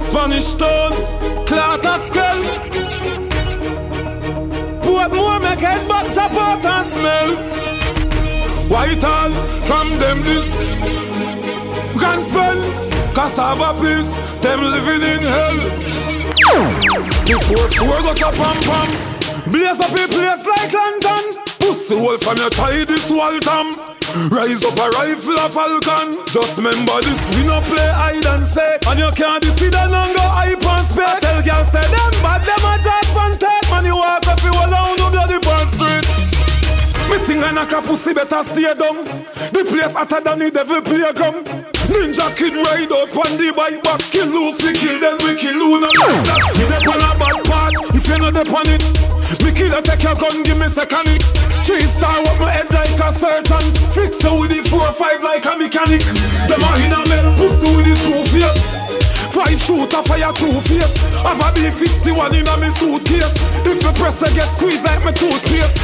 Spanish town, Clark skull. Portmore make head back chop out and smell. Whitehall from them this. Can spell cassava piece, them living in hell. Before four got a pam pam, blaze up a place like London. Pussy hole from your try this Waltham. Rise up a rifle, a falcon. Just remember this, we no play hide and seek. And you can't deceive and go hype and spec. Tell girl say them bad, them a just fantastic. Man, you walk up, you alone, no bloody pan street. Me think I knock a pussy better stay down. The place hotter than the devil playground. Ninja kid ride up on the bike back, kill Luffy, kill them, we kill Luna. That's the on a bad part, if you're not on it. Me killer take your gun, give me second it. Three star up my head like a surgeon. Fix it with the four five like a mechanic. Them a in a mel pussy with the two face. Five shooter fire two face. Have a B51 in a me suitcase. If me press I get squeezed like my toothpaste.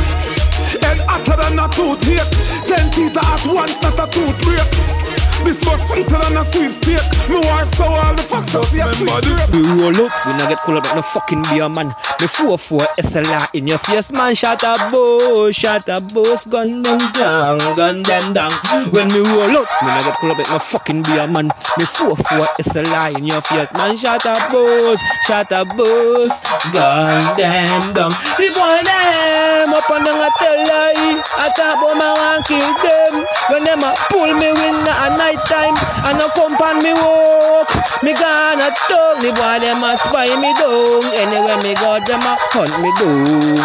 Head hotter than a toothache. Ten teeth at once, not a tooth break. This was sweeter than a sweepstake. Me war so all the fucks up see a sweet. We roll up, we not get cool up like no fucking beer man. Me 4-4 SLR in your face, man. Shot a bow, shot a boss, gun them down, gun them down. When me roll up, we not get cool up like no fucking beer man. Me 4-4 SLR in your face, man. Shot a boss, shot a boss, gun them down. The boy them up on them a tell lie. I talk about my one kill them. When them a pull me win at night time and a come on me walk. Me gonna talk, the boy them a spy me down. Anywhere me go, them a hunt me down.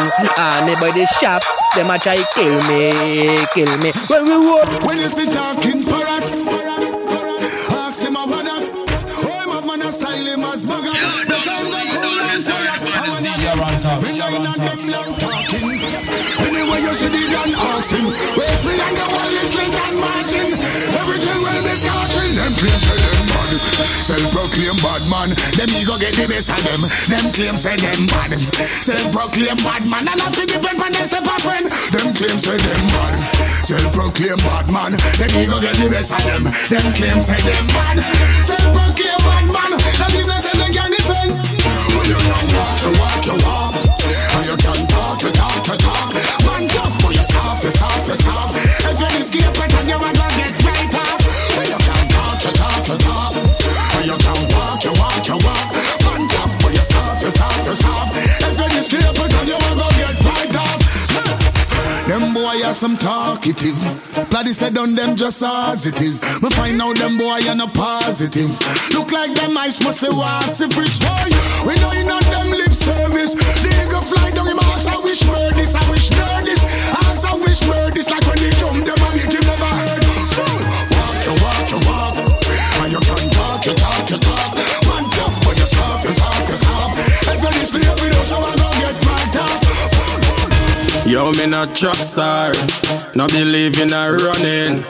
Anybody ah, shop, them a try kill me, kill me. When we walk, When you sit talking parrot, ask him about that. Oh, him have man a style him as bugger. The times are cool and tired. I wanna me line on them gun, ask him. Where's me and the wall is and marching. Everything will be scorching. Them claim say them bad. Self-proclaim bad man. Them ego get the best of them. Them claim say them bad. Self-proclaim bad man. And I feel depend on their step of friend. Them claim say them bad. Self-proclaim bad man. Them ego get the best of them. Them claim say them bad. Self-proclaim bad man. Not even say them can defend. When you walk, you walk, you walk. And you can talk, you talk, you talk. Man tough, but you soft, you soft, you soft. If you escape it, and you are gonna Them boy are some talkative. Bloody said on them just as it is. Me find out them boy are no positive. Look like them ice must say was if rich boy. We know you not them lip service. They go fly down him ask I wish word this, I wish nerd this. Ask I wish word this like when they jump them and him never heard. Fool, walk you walk you walk. And you can me not truck star, no believe in a running.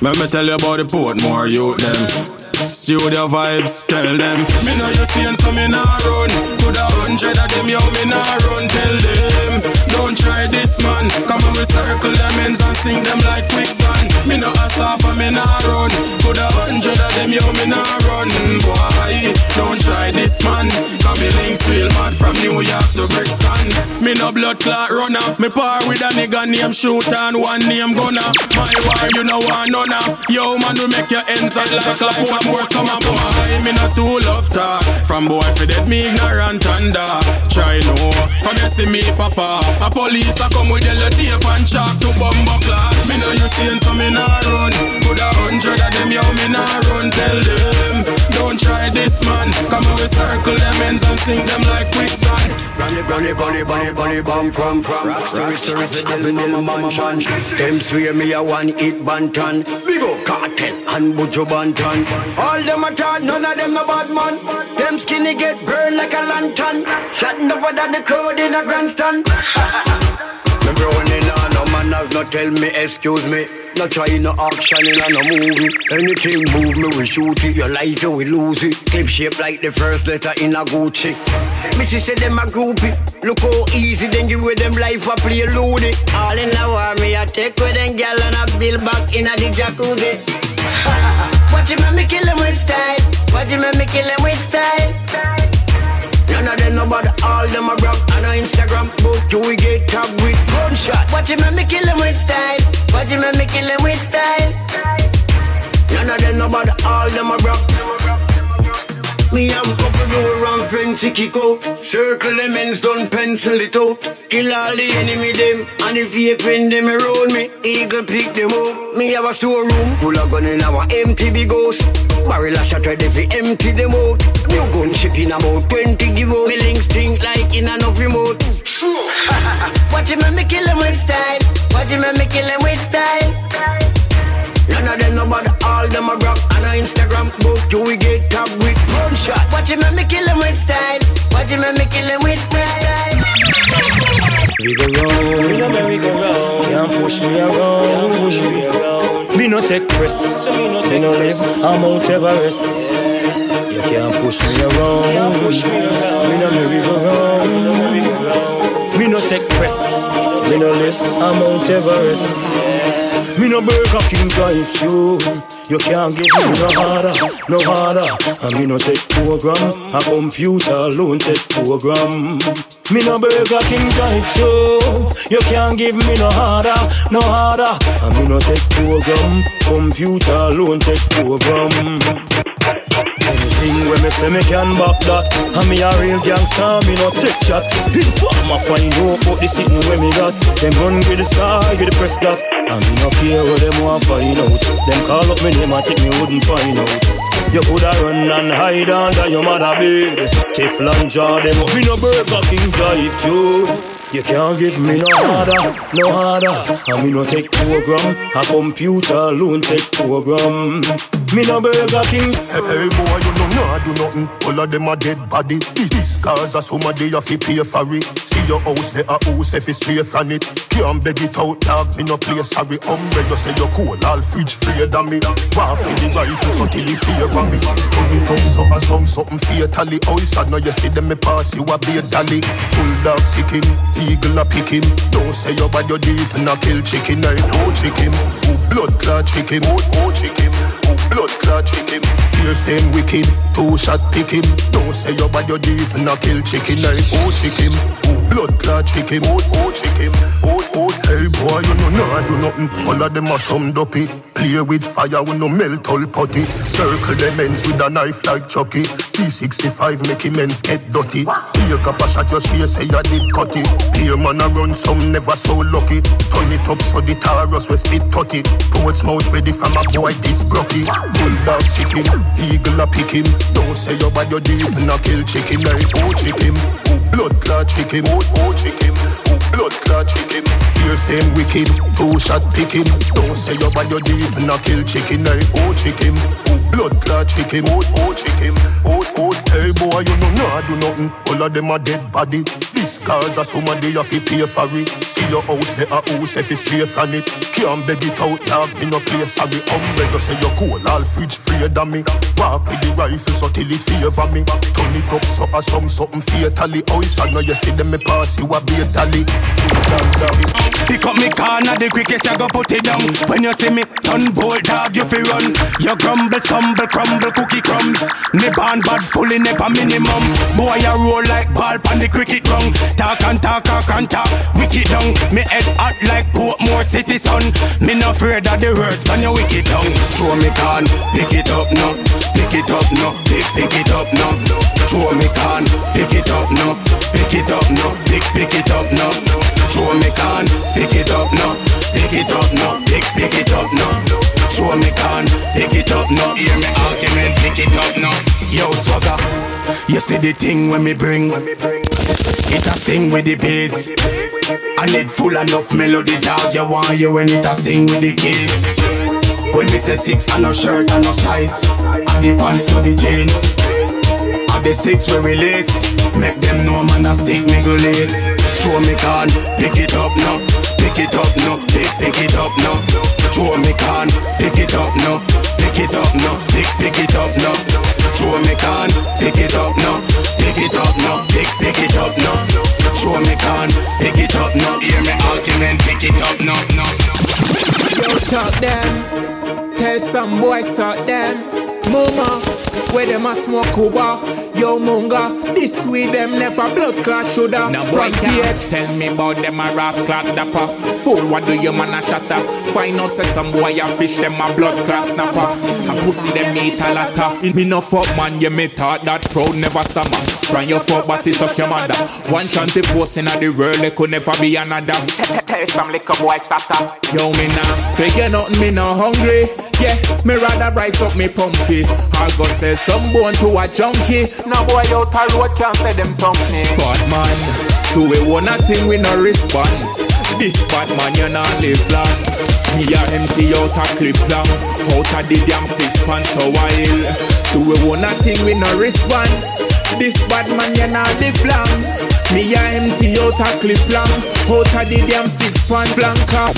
Let me tell you about the Portmore youth them. Studio vibes, tell them. Me know you seeing so me nah run. Could a hundred of them, yo, me nah run. Tell them, don't try this man. Come on, we circle them ends and sing them like quicksand. Me no ass off and me nah run. Could a hundred of them, yo, me nah run. Boy, don't try this man. Come me links real mad from New York to Brixton. Me no blood clot runner. Me par with a nigga name shooter and one name gunner. My war, you know one none. Yo, man, we make your ends out like a port more summer boy. Me not too love talk. From boy for that me ignorant and dark. Try no. From you see me papa. A police a come with yellow tape and chalk to bumbo clock. Me know you seen so me nah run. Put a hundred of them, yo, me nah run. Tell them, don't try this man. Come on, we circle them ends and sing them like quicksand. Bunny, bunny, bunny, bunny, bunny, bum from from Stories, stories, with them mama, mama, man Them swear me a one hit bantan Big up cartel and Buju Banton All them a talk, none of them a bad man Them skinny get burned like a lantern Shutting over than the crowd in a grandstand. Me browning on no manners, no tell me excuse me. No try no action in a no movie. Anything move me we shoot it Your life you we lose it. Clip shape like the first letter in a Gucci. Missy say them a groupie. Look how easy then give with them life a play loony All in the war me a take with them gal and a bill back in a the jacuzzi. Watch him make me kill him with style. Watch him make me kill him with style. None of them nobody, all them a rock on Instagram. Both you we get tagged with gunshot. Watch him make me kill him with style. Watch him make me kill him with style. None of them nobody, all them a rock. Me have a couple door around friends to kick out. Circle them ends done pencil it out. Kill all the enemy them. And if you pin them around me, eagle pick them up. Me have a storeroom full of gun in our empty big house. Barrel a shot ready fi empty them out. New gun ship in about 20 give out. Me links think like in an up remote. Watch him and me kill him with style. Watch him and me kill him with style. None of them nobody, all them a rock on a Instagram. Both you we get tagged with gunshot. Watch him and me kill him with style. Watch him and me kill him with style. We go round, in a merry-go-round Can't push me around, push me around Me no take press, me no, me no live I'm Mount Everest. You can't push me around, can't push me around. Me no merry-go-round, me no merry-go-round Me no take press, me no live I'm Mount Everest. Me no Burger King drive through. You can't give me no harder, no harder. And me no take program. A computer alone take program. Me no Burger King drive through. You can't give me no harder, no harder. And me no take program. Computer alone take program. Anything when me say me can back that And me a real gangster, me no take chat Informer find out about the sitting where me got Them run with the sky, with the press got And me no care what them want find out Them call up me name, I think me wouldn't find out you coulda run and hide under your mother bed Teflon jaw them up, me no Burger King drive through you can't give me no harder, no harder. And me no take program. A computer alone take program. Me no Burger King. Hey, boy, you know nah do nothing. All of them a dead body. This cause a summer day you fi pay for it. See your house there a house if it's straight from it. Can't beg it out, dog. Me no play sorry. Umbrella say you cool, all fridge free than me. Walk with the rifle so till it favor me. Turn it up so a some something fatally. Oh, sad now you see them me pass you a be a dolly. Full dog sicking eagle a pick him. Don't say your bad your deeds and a kill chicken. I no chicken. Blood clot chicken? Who oh chicken? Who blood clot chicken? Fierce and wicked. Two shot pick him. Don't say your bad your deeds a kill chicken. I oh chicken. Blood clot chicken? Who oh chicken? Who oh hey boy you know nah do nothing. All of them are some dopey. Play with fire we no melt all putty. Circle them ends with a knife like Chucky. T65 make him ends get dirty. Take a shot your face say you did cut it. Here man a run, some never so lucky. Turn it up so the Taurus we spit tutty. Portsmouth ready from a boy this brocky. Bulldog him, eagle a pick him. Don't say your bad your and a kill chicken. I oh chick him, oh blood clot chick him, oh oh chick him, oh blood clot chick him. Fierce and wicked, two shot pick him. Don't say your bad your and a kill chicken. I oh chick him, oh blood clot chick him, oh oh chick him, oh oh. Hey boy you know nah do nothing. All of them a dead body. This cause a summer day you fi pay for it. See your house, there a house if it's straight from it. Can't beg it out, dog, in no place sorry. Umbrella say you cool, all fridge free than me. Walk with the rifle so till it favor me. Turn it up so a some something fatally. Oh, it's know you see them me pass, you a a. Pick up me corner, the quickest you go put it down. When you see me turn bolt, dog, you fi run. You grumble, stumble, crumble, cookie crumbs. Me band bad, fully never minimum. Boy, I roll like ball on the cricket ground. Talk and talk, talk and talk. Wicked down, me head hot like Portmore City sun. Me no afraid of the words, man, you wicked down. Throw me can, pick it up now, pick it up now, pick, pick it up now. Throw me can, pick it up now, pick it up now, pick, pick it up now. Throw me can, pick it up now, pick it up now, pick, pick it up now. Show me can, pick it up now. Hear me argument, pick it up now. Yo, swagger, you see the thing when me bring. It a sting with the bass. And it full enough melody, dog. You want you when it a sting with the keys. When me say six and no shirt and no size. And the pants to the jeans. And the six we release. Make them know man a stick me go lace. Show me can pick it up now. Pick it up now. Pick pick it up now. Show me can pick it up now. Pick it up now. Pick pick it up now. Show me can pick it up now. Pick it up now. Pick pick it up now. Show me can pick it up now. Hear me argument. Pick it up now. now. Yo, talk them. Tell some boys out them, Mama, where them a smoke Cuba. Yo Munga, this way them never blood clot shoulda. Now boy can't tell me about them a rascal dapper. Fool what do you man a shut up? Find out say some boy a fish them a blood clot snapper A pussy them eat a latter Me no fuck man you me thought that proud never stop man Try your fuck but it's up your mother. One shanty post in the world there could never be another. Tell some little boy sata. Yo me nah, figure nothing me no hungry. Yeah, me rather rise up me pumpy I go say some bone to a junkie no boy out a road can't say them tongue me. Bad man, do we want a thing with no response? This bad man you not live long. Me a empty out a clip long, out a the damn six pants a while. Do we want a thing with no response? This bad man you not live long. Me a empty out a clip long, out a the damn six pants blanca.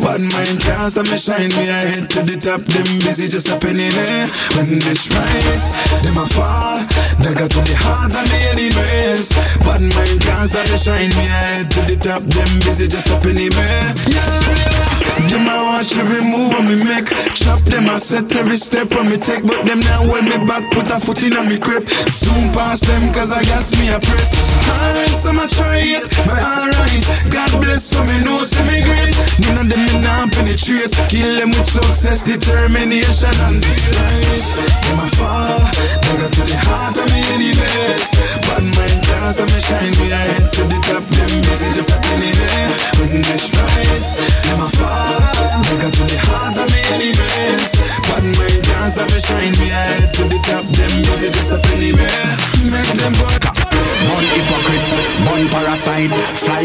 Bad mind can't stop me shine. Me I head to the top. Them busy just a penny there When this rise Them a fall. Dagger to the heart and the enemies. Bad mind can't stop me shine. Me I head to the top. Them busy just a penny there Yeah. Them a watch every move on me make. Chop them a set every step on me take. But them now hold me back. Put a foot in on me grip Zoom past them cause I gas me a press Alright so I try it But alright God bless so me know say me great. None of them me nah penetrate. Kill them with success, determination and disgrace Them a fall, dagger to the heart of me enemies Bad mind can't stop me shine Me I head to the top, them busy just a penny there. When this rise, a fall, dagger to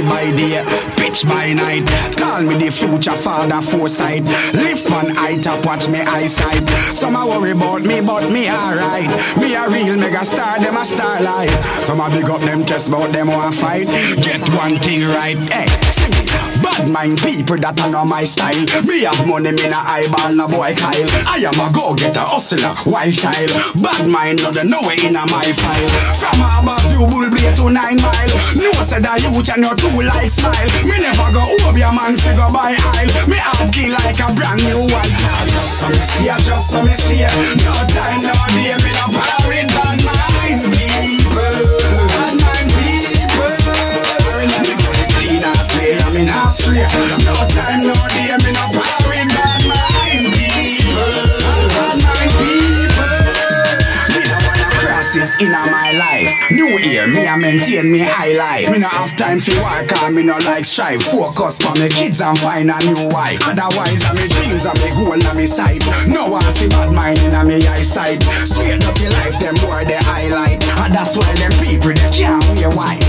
by day, pitch by night. Call me the future father foresight. Lift one eye top, watch me eyesight. Some a worry about me, but me alright. Me a real mega star, them a starlight. Some a big up them chest, but them want fight. Get one thing right, hey, Bad mind people that are not my style. Me have money, me na eyeball, na boy Kyle. I am a go-getter, hustler, wild child. Bad mind, no, they know it in my file. From above you, bull blade to nine mile. No said that you and your two like smile. Me never go over your man figure by aisle. Me out key like a brand new one Just some stay, just some stay No time, no day, me no parade straight No time, no day, me no parade Bad mind people Bad mind people Me no wanna crosses in my life. New year, me a maintain me high life. Me no have time for work and me no like strive Focus for me kids and find a new wife. Otherwise I'm me dreams and me goal on me side No one see bad mind in me eyesight Straight up your life, them boy they highlight. And that's why them people they can't wear white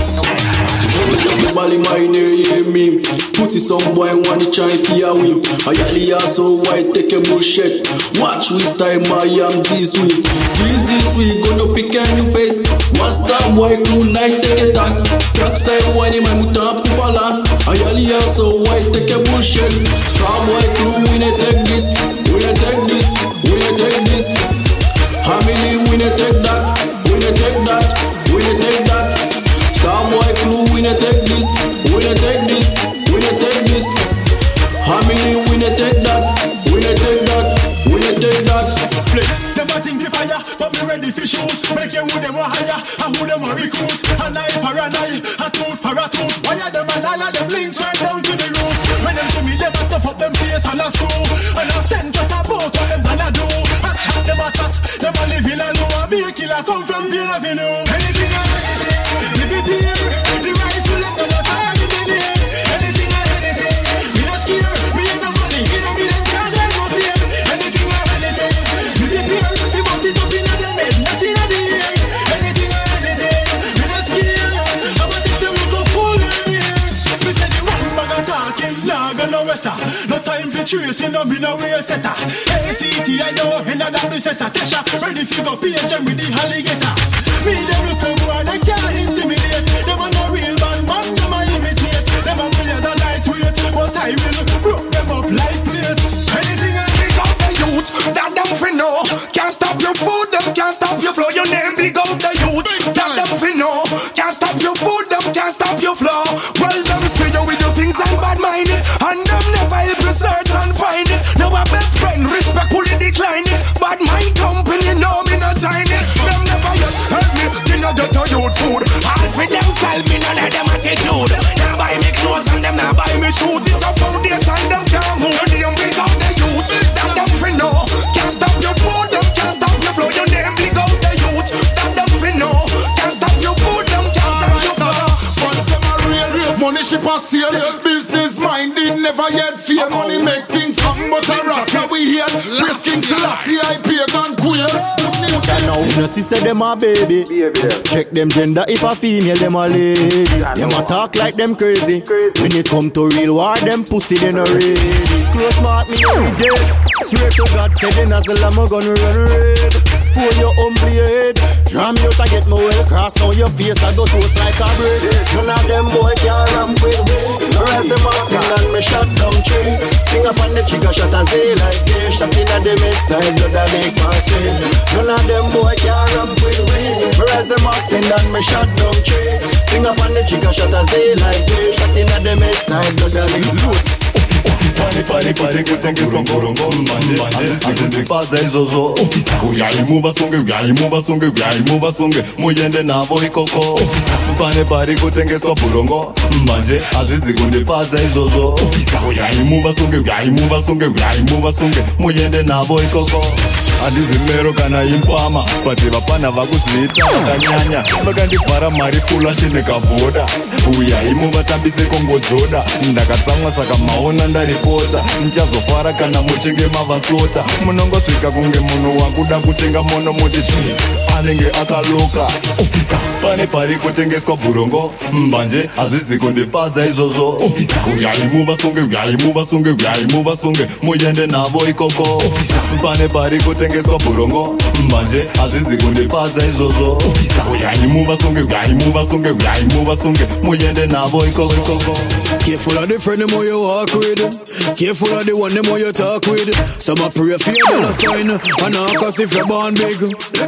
Bally mine hear me Pussy some boy wanna try to a win I yally so white take a bullshit Watch which time I am this week. This this week gonna pick a new face. That boy crew nice take a tag Track side whiny my muta falla I yally so white take a bullshit Star boy crew we na take this from Pure for tracing, no me no way setter. ACT I know, and me say Tesha. Ready for go page and with the alligator. Me them look a boy, they can't intimidate. Praise King Selassie, I pagan queer. You know, see say them a baby. Check them gender if a female, them a lady. Them a talk like them crazy. When it come to real war, them pussy they no ready. Close mark me every day. Swear to God, say as the lamb gonna run red. For your humble head. Ram you to get my well cross on your face. I go toast like a bread. None of them boy can ramp with me. Rest them thing and me shot down tree. King up on the trigger shot a zay like this. Shot in at the midside, blood a make my say. None of them boy can ramp with me. Rest them thing and me shot down tree. King up on the trigger shot a zay like this. Shot in at the midside, blood a make my Pani parekusenga esongorongorumandezifadza izvozvo uyaimuva songe uyaimuva songe uyaimuva songe muende navo ikoko pane pari kutengeswa bhurongo manje hazvizi kundifadza izvozvo uyaimuva songe uyaimuva songe uyaimuva songe muende navo ikoko handizi mero kana imfama but vapana vakuzviita vakanyanya vakandivhara mari fulashi ndikabvoda uyaimuvatambise kongojoda ndakatsamwa saka maona ndaripo ndaripota Nichazofara kana muchinge mavasota. Munongosvika kunge munhu wakuda kutenga mono muti chi anenge akaloka ofisa pane pari kutengeswa burongo? Mbanje hazvizi kundifadza izvozvo. Ofisa uyai muvasonge uyai muvasonge uyai muvasonge muyende navo ikoko. Ofisa pane pari kutengeswa burongo? Mbanje hazvizi kundifadza izvozvo. Ofisa uyai muvasonge uyai muvasonge uyai muvasonge muyende navo ikoko. Careful of the friend you walk with. Careful of the one them who you talk with. Some a pray for your dollar sign, and not cause if you're born big.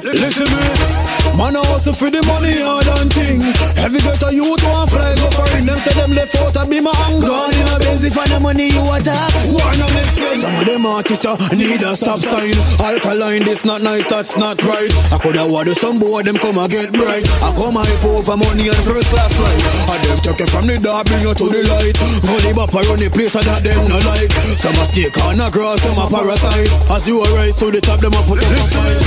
Listen me, man a hustle for the money hard and thing. Every get a youth want fly go foreign. Them say them left out a be my anger. Gone in a Benz if the money you attack. Wanna make sense? Some of them artists uh, need a stop sign. Alkaline, this not nice, that's not right. I coulda water some boy them come and get bright. I come hype over money and first class flight. And them take it from the dark, bring you to the light. Gully bop around the place that them no like. Some a snake on a grass, some a parasite. As you rise to the top, them a put up a fight.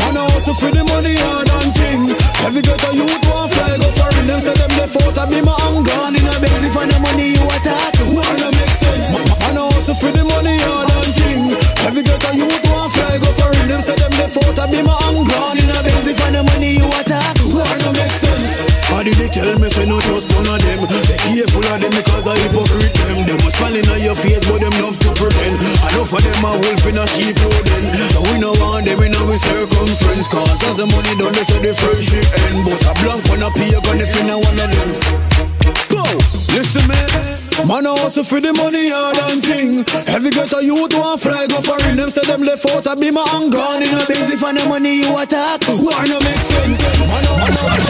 Man a hustle for the money hard and thing. Every get a youth want fly go foreign. Them say them left out a be my anger. Gone in a Benz if the money you attack. Wanna make sense? Man a hustle for the money hard and thing. Every get a youth want fly go foreign. Them say them left out a be my anger. Gone in a Benz if the money you attack. Wanna make sense? How did they tell me say no trust none of them? Be careful of them because I hypocrite them. Them a smiling on your face but them love to pretend. Enough of them a wolf in a sheep clothing. So we no want them in our circumference. Cause as the money done they say the friendship end. But a blank when i a pagan if you know one of them. Go! Listen me Man I hustle for the money hard and thing Every get a youth want fly go foreign Them say them left out a be my anger Gone in a Benz if the money you attack War no make sense